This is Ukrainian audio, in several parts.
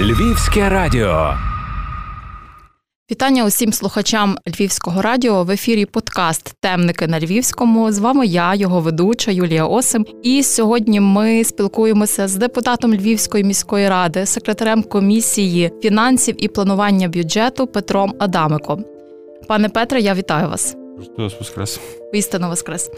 Львівське радіо. Вітання усім слухачам Львівського радіо в ефірі подкаст Темники на Львівському. З вами я, його ведуча Юлія Осим. І сьогодні ми спілкуємося з депутатом Львівської міської ради, секретарем комісії фінансів і планування бюджету Петром Адамико. Пане Петре, я вітаю вас. Христос Воскрес. Істинно Воскрес.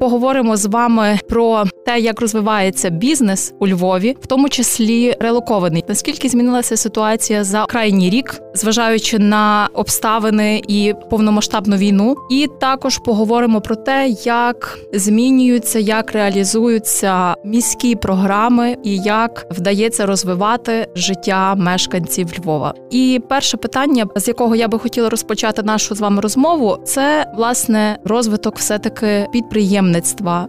Поговоримо з вами про те, як розвивається бізнес у Львові, в тому числі релокований. Наскільки змінилася ситуація за крайній рік, зважаючи на обставини і повномасштабну війну, і також поговоримо про те, як змінюються, як реалізуються міські програми і як вдається розвивати життя мешканців Львова. І перше питання, з якого я би хотіла розпочати нашу з вами розмову, це власне розвиток все таки підприємництва.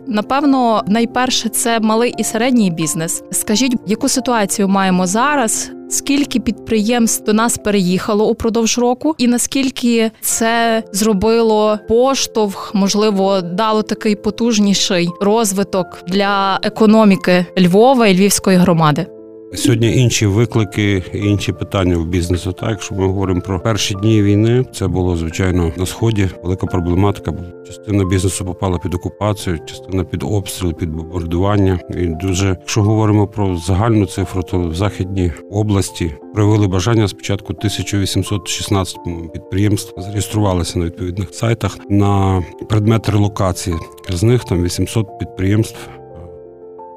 Напевно, найперше це малий і середній бізнес. Скажіть, яку ситуацію маємо зараз? Скільки підприємств до нас переїхало упродовж року, і наскільки це зробило поштовх, можливо, дало такий потужніший розвиток для економіки Львова і Львівської громади? Сьогодні інші виклики, інші питання в бізнесу. Так, якщо ми говоримо про перші дні війни, це було звичайно на сході. Велика проблематика. Частина бізнесу попала під окупацію, частина під обстріл, під бомбардування. І дуже, якщо говоримо про загальну цифру, то в західній області проявили бажання спочатку 1816 підприємств зареєструвалися на відповідних сайтах на предмет релокації. З них там 800 підприємств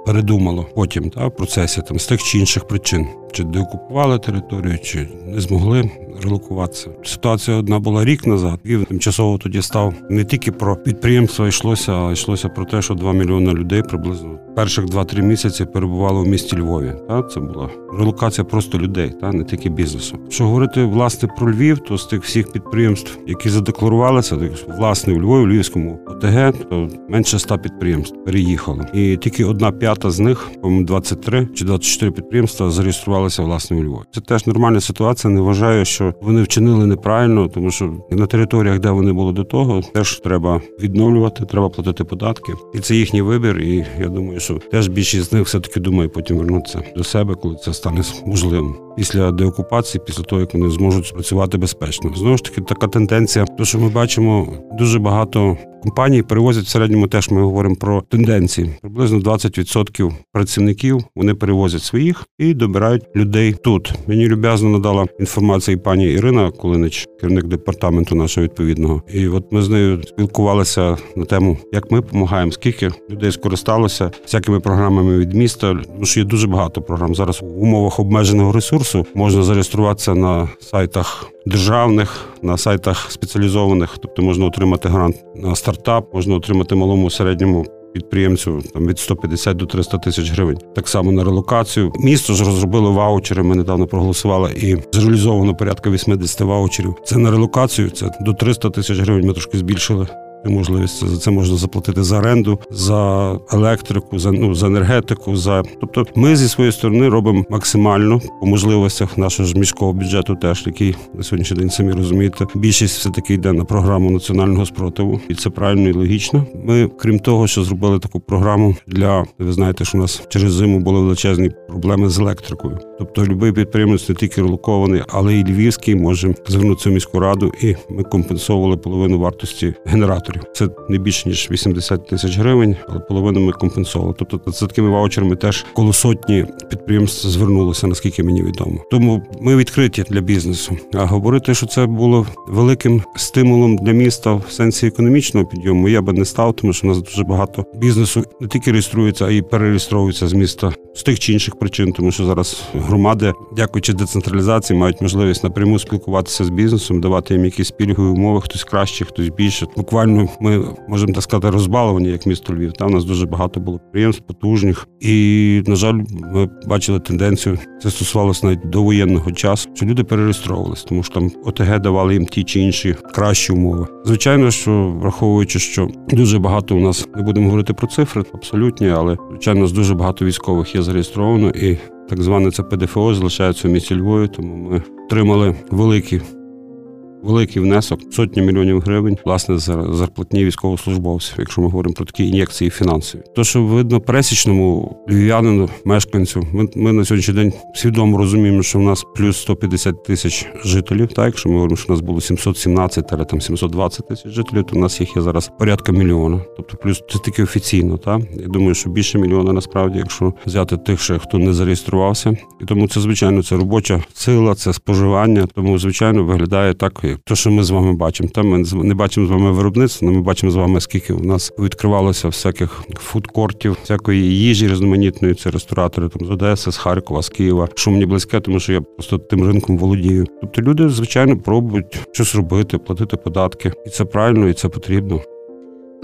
передумало потім та, в процесі там з тих чи інших причин, чи деокупували територію, чи не змогли релокуватися. Ситуація одна була рік назад. І тимчасово тоді став не тільки про підприємства йшлося, а йшлося про те, що 2 мільйони людей приблизно перших 2-3 місяці перебували в місті Львові. Та це була релокація просто людей, та не тільки бізнесу. Що говорити власне про Львів, то з тих всіх підприємств, які задекларувалися, так, власне у Львові, у Львівському ОТГ, то менше 100 підприємств переїхало, і тільки одна п'ята з них, по-моєму, 23 чи 24 підприємства зареєструвалися власне у Львові. Це теж нормальна ситуація. Не вважаю, що вони вчинили неправильно, тому що на територіях, де вони були до того, теж треба відновлювати, треба платити податки, і це їхній вибір. І я думаю, що теж більшість з них все таки думає потім вернутися до себе, коли це стане можливим після деокупації, після того як вони зможуть працювати безпечно. Знову ж таки, така тенденція, то що ми бачимо, дуже багато компаній перевозять в середньому. Теж ми говоримо про тенденції. Приблизно 20% працівників вони перевозять своїх і добирають людей тут. Мені люб'язно надала інформацію пані Ірина Кулинич, керівник департаменту нашого відповідного. І от ми з нею спілкувалися на тему, як ми допомагаємо, скільки людей скористалося всякими програмами від міста. Тому що є дуже багато програм зараз в умовах обмеженого ресурсу можна зареєструватися на сайтах державних, на сайтах спеціалізованих, тобто можна отримати грант на стартап, можна отримати малому середньому. Підприємцю там від 150 до 300 тисяч гривень. Так само на релокацію. Місто ж розробило ваучери. Ми недавно проголосували і зреалізовано порядка 80 ваучерів. Це на релокацію. Це до 300 тисяч гривень. Ми трошки збільшили можливість це можна заплатити за оренду, за електрику, за ну за енергетику. За тобто, ми зі своєї сторони робимо максимально по можливостях нашого ж міського бюджету, теж який на сьогоднішній день самі розумієте. Більшість все таки йде на програму національного спротиву, і це правильно і логічно. Ми, крім того, що зробили таку програму для ви знаєте, що у нас через зиму були величезні проблеми з електрикою. Тобто, будь-який підприємець не тільки релокований, але й львівський може звернутися в міську раду, і ми компенсовували половину вартості генераторів. Це не більше ніж 80 тисяч гривень, але половину ми компенсували. Тобто за такими ваучерами теж коло сотні підприємств звернулося, наскільки мені відомо. Тому ми відкриті для бізнесу. А говорити, що це було великим стимулом для міста в сенсі економічного підйому, я би не став, тому що у нас дуже багато бізнесу не тільки реєструється, а й перереєстровується з міста з тих чи інших причин, тому що зараз громади, дякуючи децентралізації, мають можливість напряму спілкуватися з бізнесом, давати їм якісь пільгові умови, хтось краще, хтось більше. Буквально ми можемо так сказати розбаловані, як місто Львів. Там у нас дуже багато було підприємств, потужних. І, на жаль, ми бачили тенденцію. Це стосувалося навіть до воєнного часу, що люди перереєстровувалися, тому що там ОТГ давали їм ті чи інші кращі умови. Звичайно, що враховуючи, що дуже багато у нас не будемо говорити про цифри, абсолютні, але звичайно, у нас дуже багато військових є зареєстровано, і так зване це ПДФО залишається в місті Львові, тому ми отримали великі великий внесок сотні мільйонів гривень, власне, за зарплатні військовослужбовців, якщо ми говоримо про такі ін'єкції фінансові. То, що видно пересічному львів'янину, мешканцю, ми, ми на сьогоднішній день свідомо розуміємо, що в нас плюс 150 тисяч жителів. Так, якщо ми говоримо, що у нас було 717 там 720 тисяч жителів, то в нас їх є зараз порядка мільйона. Тобто, плюс це тільки офіційно. Так? Я думаю, що більше мільйона насправді, якщо взяти тих, ще хто не зареєструвався, і тому це звичайно це робоча сила, це споживання. Тому звичайно виглядає так, те, що ми з вами бачимо. Там ми не бачимо з вами виробництва, але ми бачимо з вами, скільки у нас відкривалося всяких фудкортів, всякої їжі різноманітної. Це ресторатори там з Одеси, з Харкова, з Києва. Що мені близьке, тому що я просто тим ринком володію. Тобто люди звичайно пробують щось робити, платити податки, і це правильно, і це потрібно.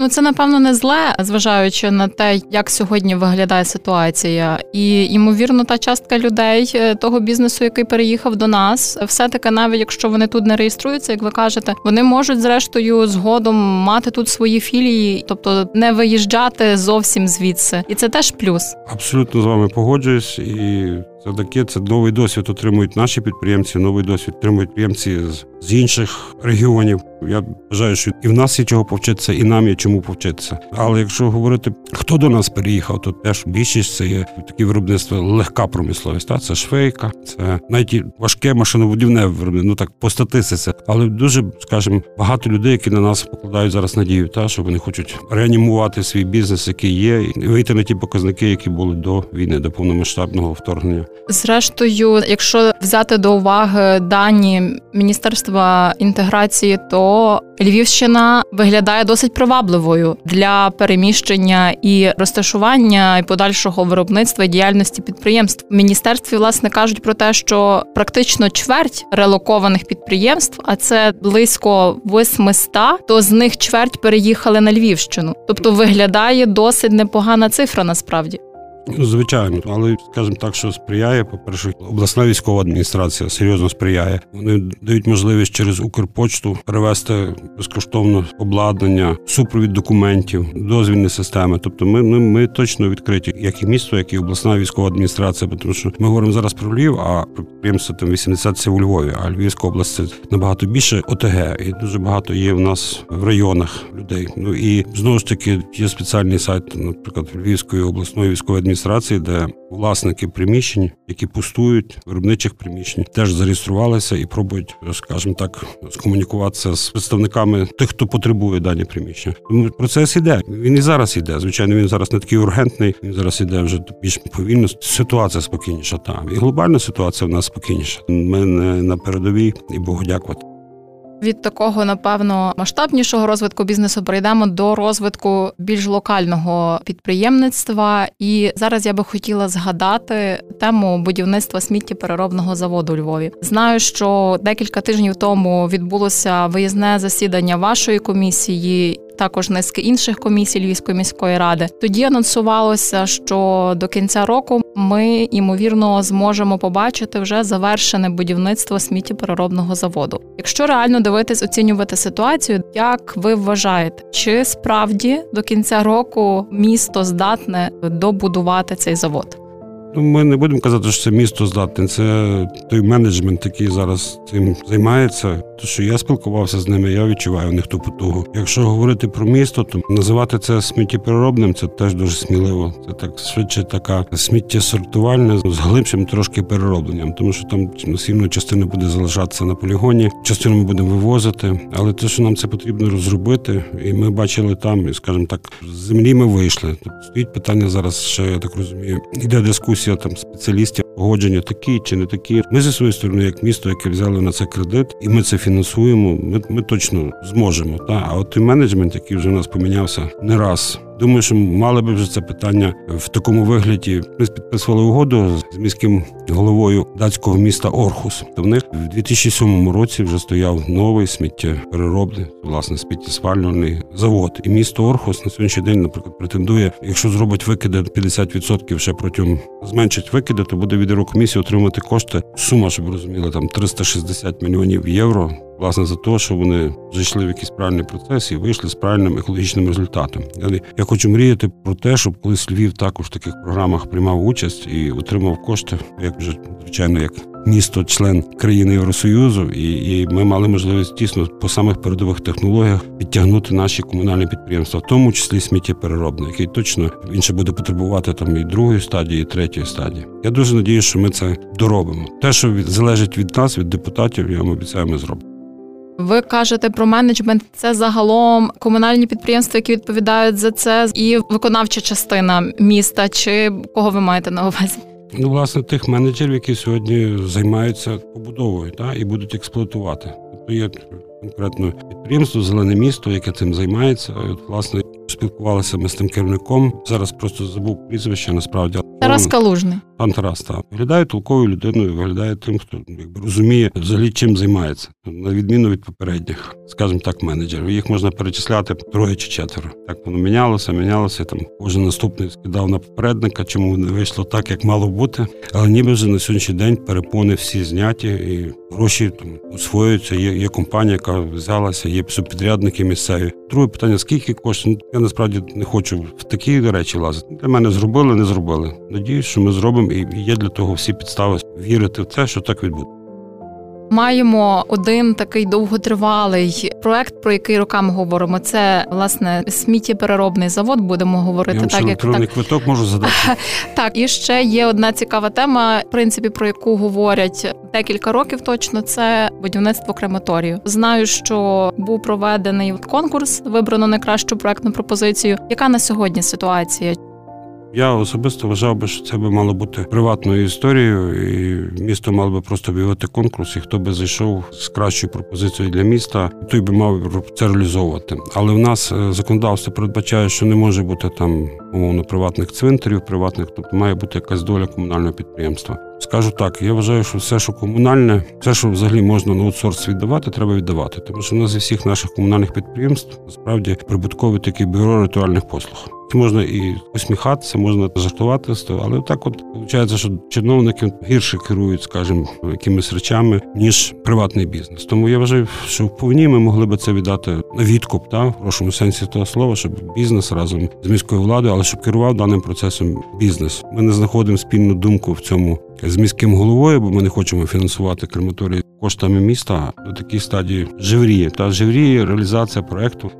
Ну це напевно не зле, зважаючи на те, як сьогодні виглядає ситуація, і ймовірно, та частка людей е, того бізнесу, який переїхав до нас, все таки, навіть якщо вони тут не реєструються, як ви кажете, вони можуть зрештою згодом мати тут свої філії, тобто не виїжджати зовсім звідси, і це теж плюс. Абсолютно з вами погоджуюсь і. Таке, це новий досвід отримують наші підприємці, новий досвід отримують підприємці з, з інших регіонів. Я вважаю, що і в нас є чого повчитися, і нам є чому повчитися. Але якщо говорити, хто до нас переїхав, то теж більшість це є такі виробництва легка промисловість. Та? Це швейка, це навіть важке машинобудівне виробництво, ну так по статистиці. Але дуже, скажімо, багато людей, які на нас покладають зараз надію, та що вони хочуть реанімувати свій бізнес, який є, і вийти на ті показники, які були до війни, до повномасштабного вторгнення. Зрештою, якщо взяти до уваги дані Міністерства інтеграції, то Львівщина виглядає досить привабливою для переміщення і розташування і подальшого виробництва і діяльності підприємств. В міністерстві власне кажуть про те, що практично чверть релокованих підприємств, а це близько 800, то з них чверть переїхали на Львівщину. Тобто виглядає досить непогана цифра насправді. Звичайно, але скажімо так, що сприяє, по перше, обласна військова адміністрація серйозно сприяє. Вони дають можливість через Укрпочту перевести безкоштовно обладнання, супровід документів, дозвільні системи. Тобто, ми ми, ми точно відкриті, як і місто, як і обласна військова адміністрація. Тому що ми говоримо зараз про Львів, а підприємство там 80 це у Львові. А Львівська область це набагато більше ОТГ, і дуже багато є в нас в районах людей. Ну і знову ж таки є спеціальний сайт, наприклад, Львівської обласної військової адміністрації адміністрації, де власники приміщень, які пустують виробничих приміщень, теж зареєструвалися і пробують, скажімо так, скомунікуватися з представниками тих, хто потребує дані приміщення. Тому процес іде. Він і зараз іде. Звичайно, він зараз не такий ургентний. Він зараз іде вже більш повільно. Ситуація спокійніша. Там і глобальна ситуація в нас спокійніша. Ми не на передовій і Богу дякувати. Від такого, напевно, масштабнішого розвитку бізнесу перейдемо до розвитку більш локального підприємництва. І зараз я би хотіла згадати тему будівництва сміттєпереробного заводу у Львові. Знаю, що декілька тижнів тому відбулося виїзне засідання вашої комісії також низки інших комісій Львівської міської ради. Тоді анонсувалося, що до кінця року ми ймовірно зможемо побачити вже завершене будівництво сміттєпереробного заводу. Якщо реально дивитись, оцінювати ситуацію, як ви вважаєте, чи справді до кінця року місто здатне добудувати цей завод? Ну, ми не будемо казати, що це місто здатне. Це той менеджмент, який зараз цим займається. То що я спілкувався з ними, я відчуваю в них ту потугу. Якщо говорити про місто, то називати це сміттєпереробним це теж дуже сміливо. Це так швидше така сміттєсортувальне з глибшим трошки переробленням, тому що там насильно частина буде залишатися на полігоні, частину ми будемо вивозити. Але те, що нам це потрібно розробити, і ми бачили там, і скажімо так, з землі ми вийшли. Тобто стоїть питання зараз, ще я так розумію, іде дискусія там спеціалістів, погодження такі чи не такі. Ми зі своєї сторони, як місто, яке взяли на це кредит, і ми це фінансуємо. Ми ми точно зможемо. Та а от і менеджмент, який вже у нас помінявся не раз. Думаю, що мали би вже це питання в такому вигляді. Ми підписували угоду з міським головою датського міста Орхус. В них в 2007 році вже стояв новий сміттєпереробний, власне, сміттєсвалювальний завод. І місто Орхус на сьогоднішній день, наприклад, претендує, якщо зробить викиди 50% ще протягом зменшить викиди, то буде від Єврокомісії отримати кошти. Сума, щоб розуміли, там 360 мільйонів євро власне за те, що вони зайшли в якийсь правильний процес і вийшли з правильним екологічним результатом. Я хочу мріяти про те, щоб колись Львів також в таких програмах приймав участь і отримав кошти, як вже звичайно, як місто, член країни Євросоюзу, і і ми мали можливість тісно по самих передових технологіях підтягнути наші комунальні підприємства, в тому числі сміттєпереробне, який точно він ще буде потребувати там і другої стадії, і третьої стадії. Я дуже надію, що ми це доробимо. Те, що залежить від нас, від депутатів, я вам обіцяю, ми зробимо. Ви кажете про менеджмент. Це загалом комунальні підприємства, які відповідають за це, і виконавча частина міста. Чи кого ви маєте на увазі? Ну, власне, тих менеджерів, які сьогодні займаються побудовою та і будуть експлуатувати. Тобто є конкретно підприємство Зелене місто, яке цим займається. От, власне, спілкувалися ми з тим керівником. Зараз просто забув прізвище. Насправді Тарас Калужний. Пан Тарас так. виглядає толковою людиною, виглядає тим, хто якби розуміє взагалі чим займається, на відміну від попередніх, скажімо так, менеджерів. Їх можна перечисляти троє чи четверо. Так воно мінялося, мінялося. Там кожен наступний скидав на попередника, чому не вийшло так, як мало бути. Але ніби вже на сьогоднішній день перепони всі зняті і гроші там освоюються. Є є компанія, яка взялася, є субпідрядники місцеві. Друге питання: скільки коштів? Я насправді не хочу в такі речі лазити. Для мене зробили, не зробили. Надіюсь, що ми зробимо, і є для того всі підстави вірити в те, що так відбудеться. Маємо один такий довготривалий проект, про який роками говоримо. Це власне сміттєпереробний завод. Будемо говорити Я так, як електронний так. квиток можу задати. Так, і ще є одна цікава тема, в принципі, про яку говорять декілька років точно. Це будівництво крематорію. Знаю, що був проведений конкурс, вибрано найкращу проектну пропозицію. Яка на сьогодні ситуація? Я особисто вважав би, що це би мало бути приватною історією, і місто мало би просто об'явити конкурс, і хто би зайшов з кращою пропозицією для міста, той би мав це реалізовувати. Але в нас е, законодавство передбачає, що не може бути там умовно приватних цвинтарів, приватних, тобто має бути якась доля комунального підприємства. Скажу так, я вважаю, що все, що комунальне, все, що взагалі можна на аутсорс віддавати, треба віддавати. Тому що у нас зі всіх наших комунальних підприємств насправді прибуткове таке бюро ритуальних послуг. Можна і посміхатися, можна жартувати з того, але так, от виходить, що чиновники гірше керують, скажімо, якимись речами ніж приватний бізнес. Тому я вважаю, що вповні ми могли би це віддати на відкуп, та в хорошому сенсі того слова, щоб бізнес разом з міською владою, але щоб керував даним процесом бізнес. Ми не знаходимо спільну думку в цьому з міським головою, бо ми не хочемо фінансувати крематорії коштами міста до такій стадії живріє. Та живріє реалізація проекту.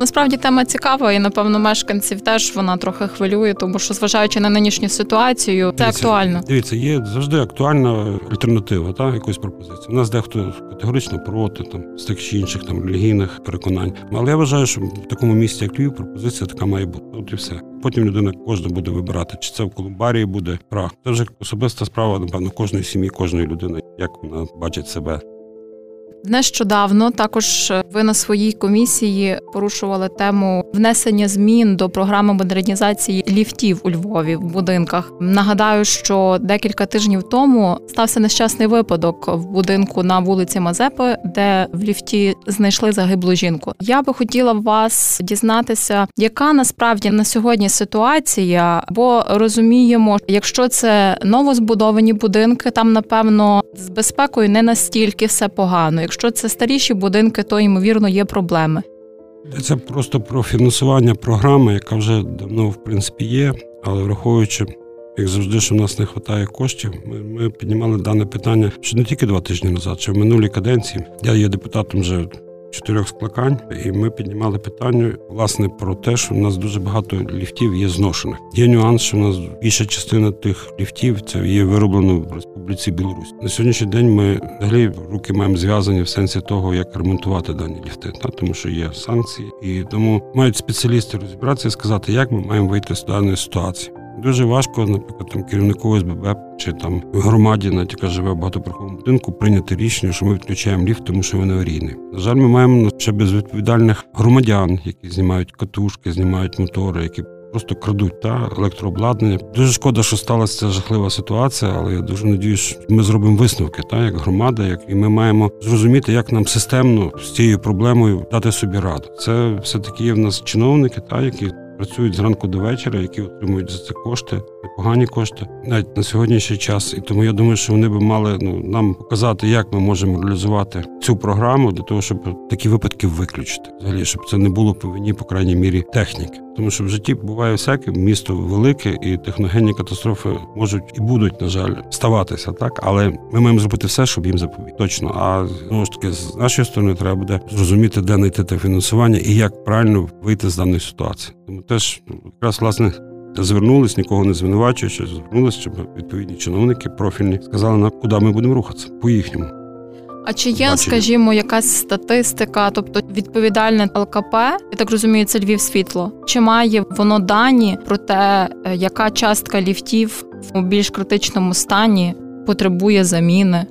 Насправді тема цікава, і напевно мешканців теж вона трохи хвилює, тому що зважаючи на нинішню ситуацію, це Дивіться, актуально. Дивіться, є завжди актуальна альтернатива, та якоїсь пропозиції. У нас дехто категорично проти там з тих чи інших там релігійних переконань. Але я вважаю, що в такому місці, як Львів, пропозиція така має бути. От і все. Потім людина кожна буде вибирати, чи це в Колумбарії буде прах. Це вже особиста справа, напевно, кожної сім'ї, кожної людини, як вона бачить себе. Нещодавно також ви на своїй комісії порушували тему внесення змін до програми модернізації ліфтів у Львові в будинках. Нагадаю, що декілька тижнів тому стався нещасний випадок в будинку на вулиці Мазепи, де в ліфті знайшли загиблу жінку. Я би хотіла вас дізнатися, яка насправді на сьогодні ситуація, бо розуміємо, якщо це новозбудовані будинки, там напевно з безпекою не настільки все погано. Якщо це старіші будинки, то ймовірно є проблеми. Це просто про фінансування програми, яка вже давно в принципі є, але враховуючи, як завжди, що в нас не вистачає коштів, ми, ми піднімали дане питання ще не тільки два тижні назад, ще в минулій каденції. Я є депутатом вже чотирьох скликань, і ми піднімали питання власне про те, що в нас дуже багато ліфтів є зношених. Є нюанс, що в нас більша частина тих ліфтів це є вироблено в Республіці Білорусь. На сьогоднішній день ми взагалі руки маємо зв'язані в сенсі того, як ремонтувати дані ліфти, та тому що є санкції, і тому мають спеціалісти розібратися і сказати, як ми маємо вийти з даної ситуації. Дуже важко, наприклад, там керівнику ОСББ чи там громаді, навіть яка живе в багатоповерховому будинку, прийняти рішення, що ми відключаємо ліфт, тому що він аварійний. На жаль, ми маємо ще безвідповідальних громадян, які знімають катушки, знімають мотори, які просто крадуть та електрообладнання. Дуже шкода, що сталася ця жахлива ситуація, але я дуже надіюсь, що ми зробимо висновки, та як громада, як і ми маємо зрозуміти, як нам системно з цією проблемою дати собі раду. Це все таки є в нас чиновники, та які працюють зранку до вечора, які отримують за це кошти. Непогані кошти навіть на сьогоднішній час. І тому я думаю, що вони би мали ну нам показати, як ми можемо реалізувати цю програму для того, щоб такі випадки виключити. Взагалі, щоб це не було по вині, по крайній мірі, техніки. Тому що в житті буває всяке, місто велике, і техногенні катастрофи можуть і будуть, на жаль, ставатися, так але ми маємо зробити все, щоб їм запобігти. Точно. А знову ж таки, з нашої сторони треба буде зрозуміти, де знайти те фінансування і як правильно вийти з даної ситуації. Тому теж ну, якраз власне. Звернулись, нікого не звинувачуючи, звернулись, щоб відповідні чиновники профільні сказали нам, куди ми будемо рухатися по їхньому. А чи є, скажімо, якась статистика, тобто відповідальне ЛКП, я так розумію, це Львів світло? Чи має воно дані про те, е, яка частка ліфтів у більш критичному стані потребує заміни?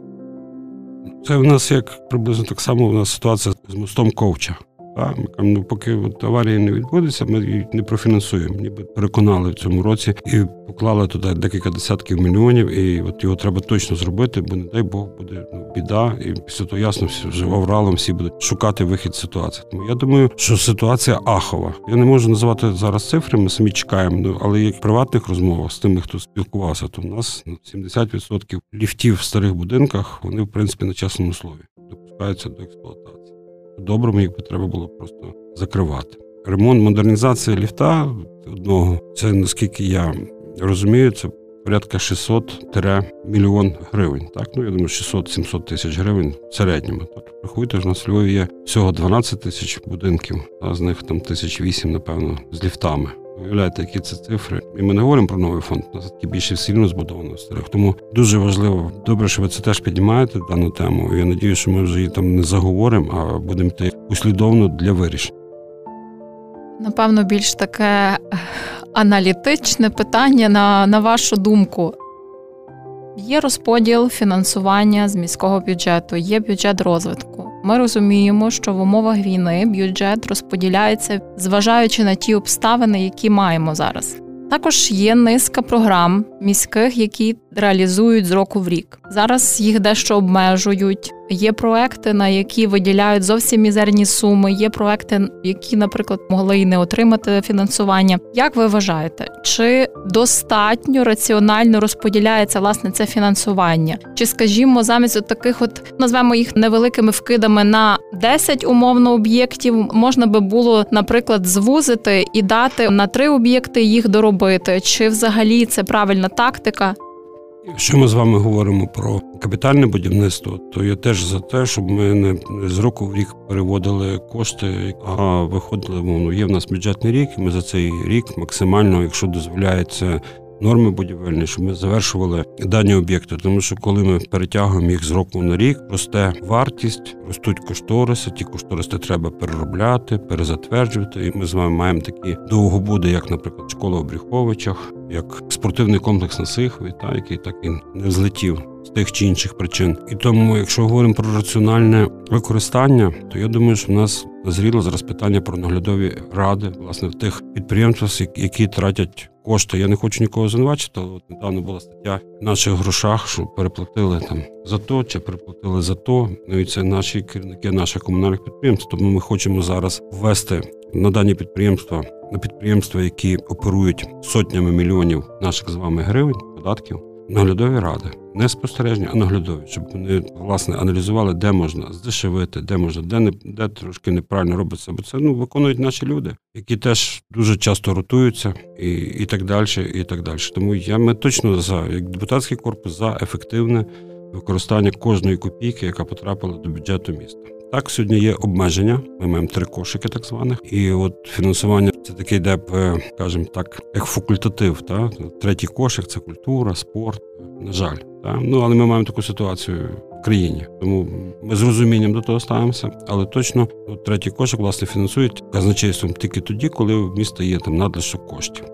Це в нас як приблизно так само у нас ситуація з мостом Ковча. Так, ми кажемо, ну поки от аварії не відбудеться, ми її не профінансуємо. Ніби переконали в цьому році і поклали туди декілька десятків мільйонів. І от його треба точно зробити, бо не дай Бог буде ну, біда. І після того ясно вже авралом всі будуть шукати вихід ситуації. Тому я думаю, що ситуація ахова. Я не можу називати зараз цифри. Ми самі чекаємо. Ну але як в приватних розмовах з тими, хто спілкувався, то в нас ну, 70% ліфтів в старих будинках вони в принципі на чесному слові допускаються до експлуатації доброму їх би треба було просто закривати. Ремонт, модернізація ліфта одного це наскільки я розумію, це порядка 600 мільйон гривень. Так, ну я думаю, 600-700 тисяч гривень в середньому. Тобто рахуйте, ж на Львові є всього 12 тисяч будинків, а з них там тисяч вісім, напевно, з ліфтами. Уявляєте, які це цифри, і ми не говоримо про новий фонд. Нас таки більше сильно збудовано старих. Тому дуже важливо, добре, що ви це теж піднімаєте дану тему. Я надію, що ми вже її там не заговоримо, а будемо йти услідовно для вирішення. Напевно, більш таке аналітичне питання на, на вашу думку. Є розподіл фінансування з міського бюджету, є бюджет розвитку. Ми розуміємо, що в умовах війни бюджет розподіляється, зважаючи на ті обставини, які маємо зараз. Також є низка програм міських, які реалізують з року в рік. Зараз їх дещо обмежують. Є проекти, на які виділяють зовсім мізерні суми. Є проекти, які, наприклад, могли і не отримати фінансування. Як ви вважаєте, чи достатньо раціонально розподіляється власне це фінансування? Чи, скажімо, замість от таких, от назвемо їх невеликими вкидами на 10 умовно об'єктів, можна би було, наприклад, звузити і дати на три об'єкти їх доробити? Чи взагалі це правильна тактика? Якщо ми з вами говоримо про капітальне будівництво, то я теж за те, щоб ми не з року в рік переводили кошти, а виходили мовно. Є в нас бюджетний рік. і Ми за цей рік максимально, якщо дозволяється норми будівельні, щоб ми завершували дані об'єкти. Тому що коли ми перетягуємо їх з року на рік, росте вартість, ростуть кошториси. Ті кошториси треба переробляти, перезатверджувати. І ми з вами маємо такі довгобуди, як, наприклад, школа в Бріховичах, як спортивний комплекс на Сихові, та який так і не злетів. З тих чи інших причин, і тому, якщо говоримо про раціональне використання, то я думаю, що в нас назріло зараз питання про наглядові ради, власне, в тих підприємствах, які тратять кошти. Я не хочу нікого звинувачити, але недавно була стаття в наших грошах, що переплатили там за то чи переплатили за то. Ну і це наші керівники наших комунальних підприємств. Тому ми хочемо зараз ввести на дані підприємства на підприємства, які оперують сотнями мільйонів наших з вами гривень податків. Наглядові ради, не спостережні, а наглядові, щоб вони власне аналізували, де можна здешевити, де можна, де не де трошки неправильно робиться. Бо це ну виконують наші люди, які теж дуже часто ротуються, і і так далі. І так далі. Тому я ми точно за як депутатський корпус за ефективне використання кожної копійки, яка потрапила до бюджету міста. Так, сьогодні є обмеження. Ми маємо три кошики, так званих, і от фінансування це такий, де б, скажімо так, як факультатив. Та третій кошик це культура, спорт. На жаль, та ну але ми маємо таку ситуацію в країні, тому ми з розумінням до того ставимося. Але точно от, третій кошик власне фінансують казначейством тільки тоді, коли в міста є там надлишок коштів.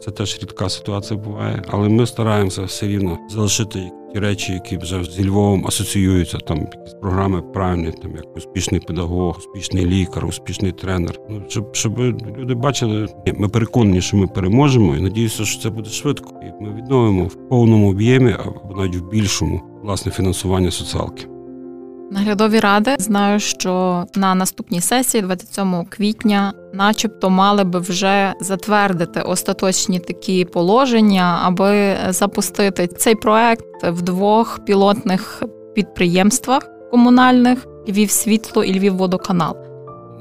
Це теж рідка ситуація буває, але ми стараємося все рівно залишити ті речі, які вже зі Львовом асоціюються. Там якісь програми правильні, там як успішний педагог, успішний лікар, успішний тренер. Ну щоб щоб люди бачили, ми переконані, що ми переможемо, і надіюся, що це буде швидко. І ми відновимо в повному об'ємі, або навіть в більшому власне фінансування соціалки. Наглядові ради знаю, що на наступній сесії, 27 квітня, начебто, мали би вже затвердити остаточні такі положення, аби запустити цей проект в двох пілотних підприємствах комунальних Львів світло і Львів водоканал.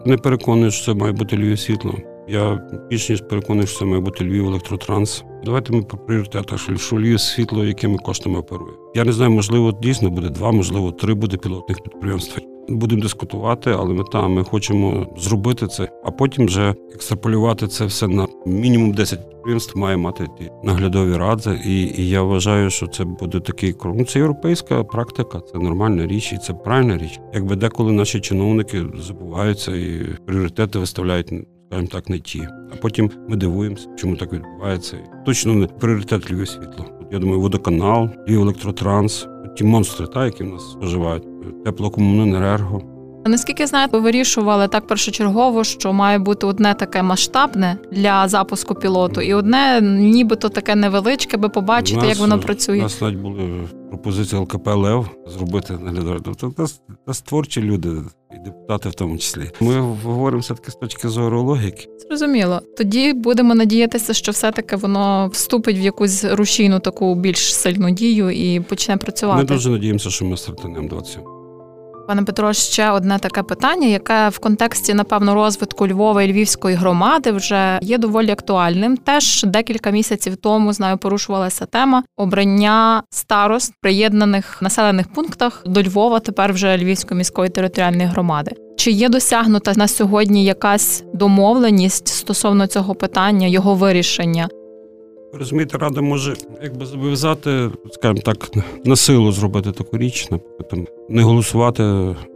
Не переконаний, що це має бути Львів світло. Я більш ніж переконаний, що це має бути Львів електротранс. Давайте ми по пріоритетах, що- світло, якими коштами оперує. Я не знаю, можливо, дійсно буде два, можливо, три буде пілотних підприємства. Будемо дискутувати, але мета ми хочемо зробити це, а потім вже екстраполювати це все на мінімум 10 підприємств має мати ті наглядові ради. І, і я вважаю, що це буде такий крок. Ну, це європейська практика, це нормальна річ, і це правильна річ. Якби деколи наші чиновники забуваються і пріоритети виставляють скажімо так, не ті. А потім ми дивуємося, чому так відбувається. Точно не пріоритет Львів світло. Я думаю, водоканал, Львів електротранс, ті монстри, та, які в нас споживають, теплокомуненерго. Наскільки знаю, ви вирішували так першочергово, що має бути одне таке масштабне для запуску пілоту, і одне нібито таке невеличке, би побачити, нас, як воно У працює. нас навіть були пропозиції ЛКП Лев зробити наглядові. Тобто нас, у нас творчі люди, і депутати в тому числі. Ми говоримо все-таки з точки зору логіки. Зрозуміло. Тоді будемо надіятися, що все-таки воно вступить в якусь рушійну таку більш сильну дію і почне працювати. Ми дуже надіємося, що ми стартанемо 27. Пане Петро, ще одне таке питання, яке в контексті, напевно, розвитку Львова і Львівської громади вже є доволі актуальним. Теж декілька місяців тому знаю, порушувалася тема обрання старост приєднаних населених пунктах до Львова, тепер вже Львівської міської територіальної громади. Чи є досягнута на сьогодні якась домовленість стосовно цього питання, його вирішення? Розумієте, рада може якби зобов'язати, скажімо так, на силу зробити таку річ, там, не голосувати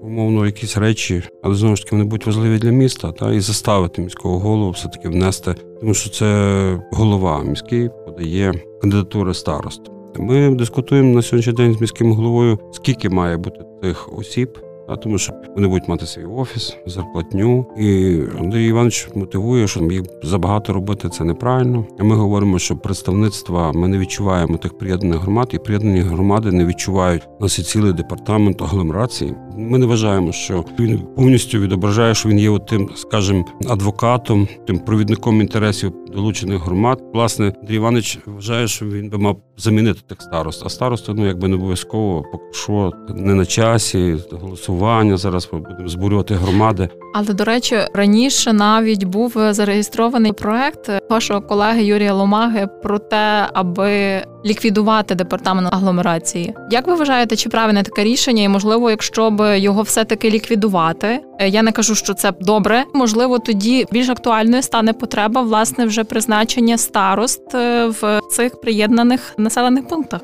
умовно якісь речі, але знову ж таки вони будуть важливі для міста, та і заставити міського голову все-таки внести, тому що це голова міський подає кандидатури старост. Ми дискутуємо на сьогоднішній день з міським головою, скільки має бути тих осіб. А тому що вони будуть мати свій офіс, зарплатню. І Андрій Іванович мотивує, що їх забагато робити це неправильно. Ми говоримо, що представництва ми не відчуваємо тих приєднаних громад, і приєднані громади не відчувають нас і цілий департамент агломерації. Ми не вважаємо, що він повністю відображає, що він є тим, скажімо, адвокатом, тим провідником інтересів долучених громад. Власне, Андрій Іванович вважає, що він би мав замінити тих старост. А староста, ну якби не обов'язково, поки що не на часі, голосування. Зараз будемо збурювати громади. Але до речі, раніше навіть був зареєстрований проект вашого колеги Юрія Ломаги про те, аби ліквідувати департамент агломерації. Як ви вважаєте, чи правильне таке рішення? І можливо, якщо б його все-таки ліквідувати, е, я не кажу, що це добре. Можливо, тоді більш актуальною стане потреба власне вже призначення старост е, в цих приєднаних населених пунктах.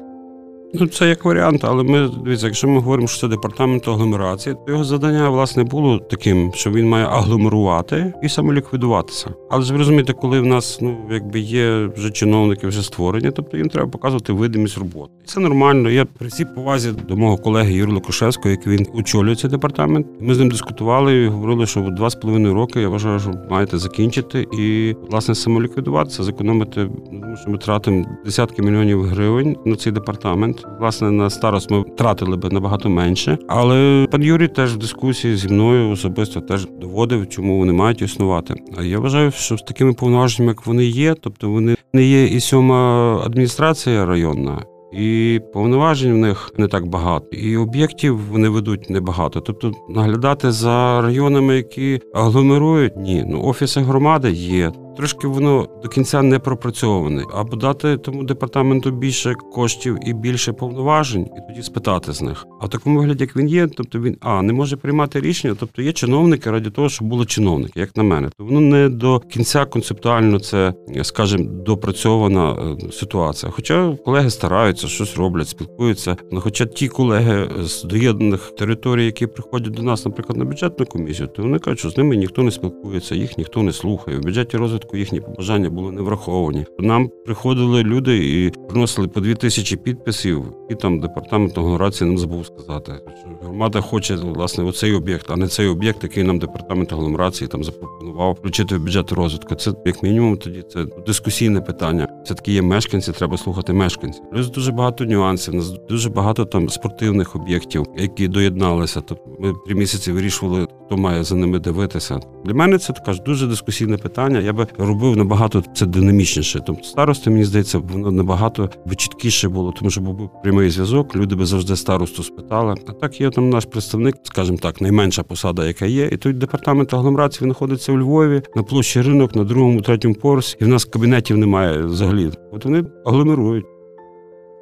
Ну, це як варіант, але ми дивіться, якщо ми говоримо, що це департамент агломерації, то його завдання власне було таким, що він має агломерувати і самоліквідуватися. Але ж ви розумієте, коли в нас ну якби є вже чиновники, вже створені, тобто їм треба показувати видимість роботи. Це нормально. Я при всій повазі до мого колеги Юрія Лукашевського, як він очолює цей департамент. Ми з ним дискутували і говорили, що два з половиною роки я вважаю, що маєте закінчити і власне самоліквідуватися, зекономити. Тому що ми тратимо десятки мільйонів гривень на цей департамент. Власне, на старост ми втратили би набагато менше. Але пан Юрій теж в дискусії зі мною особисто теж доводив, чому вони мають існувати. А я вважаю, що з такими повноваженнями, як вони є, тобто вони не є і сьома адміністрація районна. І повноважень в них не так багато, і об'єктів вони ведуть небагато. Тобто наглядати за районами, які агломерують, ні. Ну офіси громади є. Трошки воно до кінця не пропрацьоване. Або дати тому департаменту більше коштів і більше повноважень, і тоді спитати з них. А в такому вигляді, як він є, тобто він а не може приймати рішення, тобто є чиновники раді того, щоб були чиновники, як на мене. То воно не до кінця концептуально це, скажімо, допрацьована е, ситуація. Хоча колеги стараються, щось роблять, спілкуються. Ну, хоча ті колеги з доєднаних територій, які приходять до нас, наприклад, на бюджетну комісію, то вони кажуть, що з ними ніхто не спілкується, їх ніхто не слухає. В бюджеті розвитку спочатку їхні побажання були не враховані. Нам приходили люди і приносили по дві тисячі підписів, і там департамент агломерації нам забув сказати, що громада хоче власне оцей об'єкт, а не цей об'єкт, який нам департамент агломерації там запропонував включити в бюджет розвитку. Це як мінімум тоді це дискусійне питання. Все таки є мешканці, треба слухати мешканців. Плюс дуже багато нюансів. Нас дуже багато там спортивних об'єктів, які доєдналися. Тобто ми три місяці вирішували, хто має за ними дивитися. Для мене це така ж дуже дискусійне питання. Я би робив набагато це динамічніше. Тобто старости, мені здається, воно набагато чіткіше було, тому що був прямий зв'язок. Люди би завжди старосту спитали. А так є там наш представник, скажімо так, найменша посада, яка є, і тут департамент агломерації знаходиться у Львові на площі ринок на другому, третьому поверсі, і в нас кабінетів немає взагалі. От вони агломерують.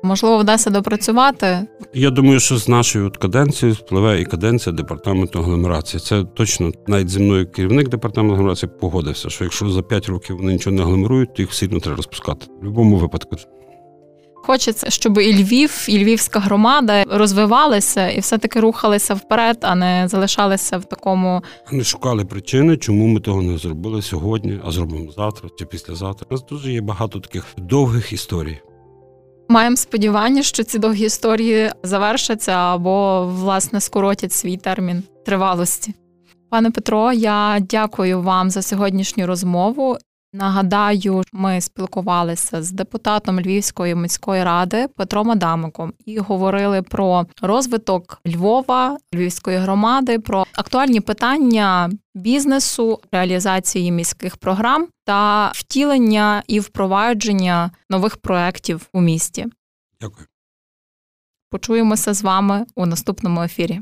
Можливо, вдасться допрацювати. Я думаю, що з нашою от каденцією спливе і каденція департаменту агломерації. Це точно навіть зі мною керівник департаменту агломерації погодився, що якщо за 5 років вони нічого не агломерують, то їх одно треба розпускати. В будь-якому випадку. Хочеться, щоб і Львів, і Львівська громада розвивалися і все-таки рухалися вперед, а не залишалися в такому. Вони шукали причини, чому ми того не зробили сьогодні, а зробимо завтра чи післязавтра. У нас дуже є багато таких довгих історій. Маємо сподівання, що ці довгі історії завершаться або власне скоротять свій термін тривалості. Пане Петро, я дякую вам за сьогоднішню розмову. Нагадаю, ми спілкувалися з депутатом Львівської міської ради Петром Адамиком і говорили про розвиток Львова, Львівської громади, про актуальні питання бізнесу, реалізації міських програм та втілення і впровадження нових проєктів у місті. Дякую. Почуємося з вами у наступному ефірі.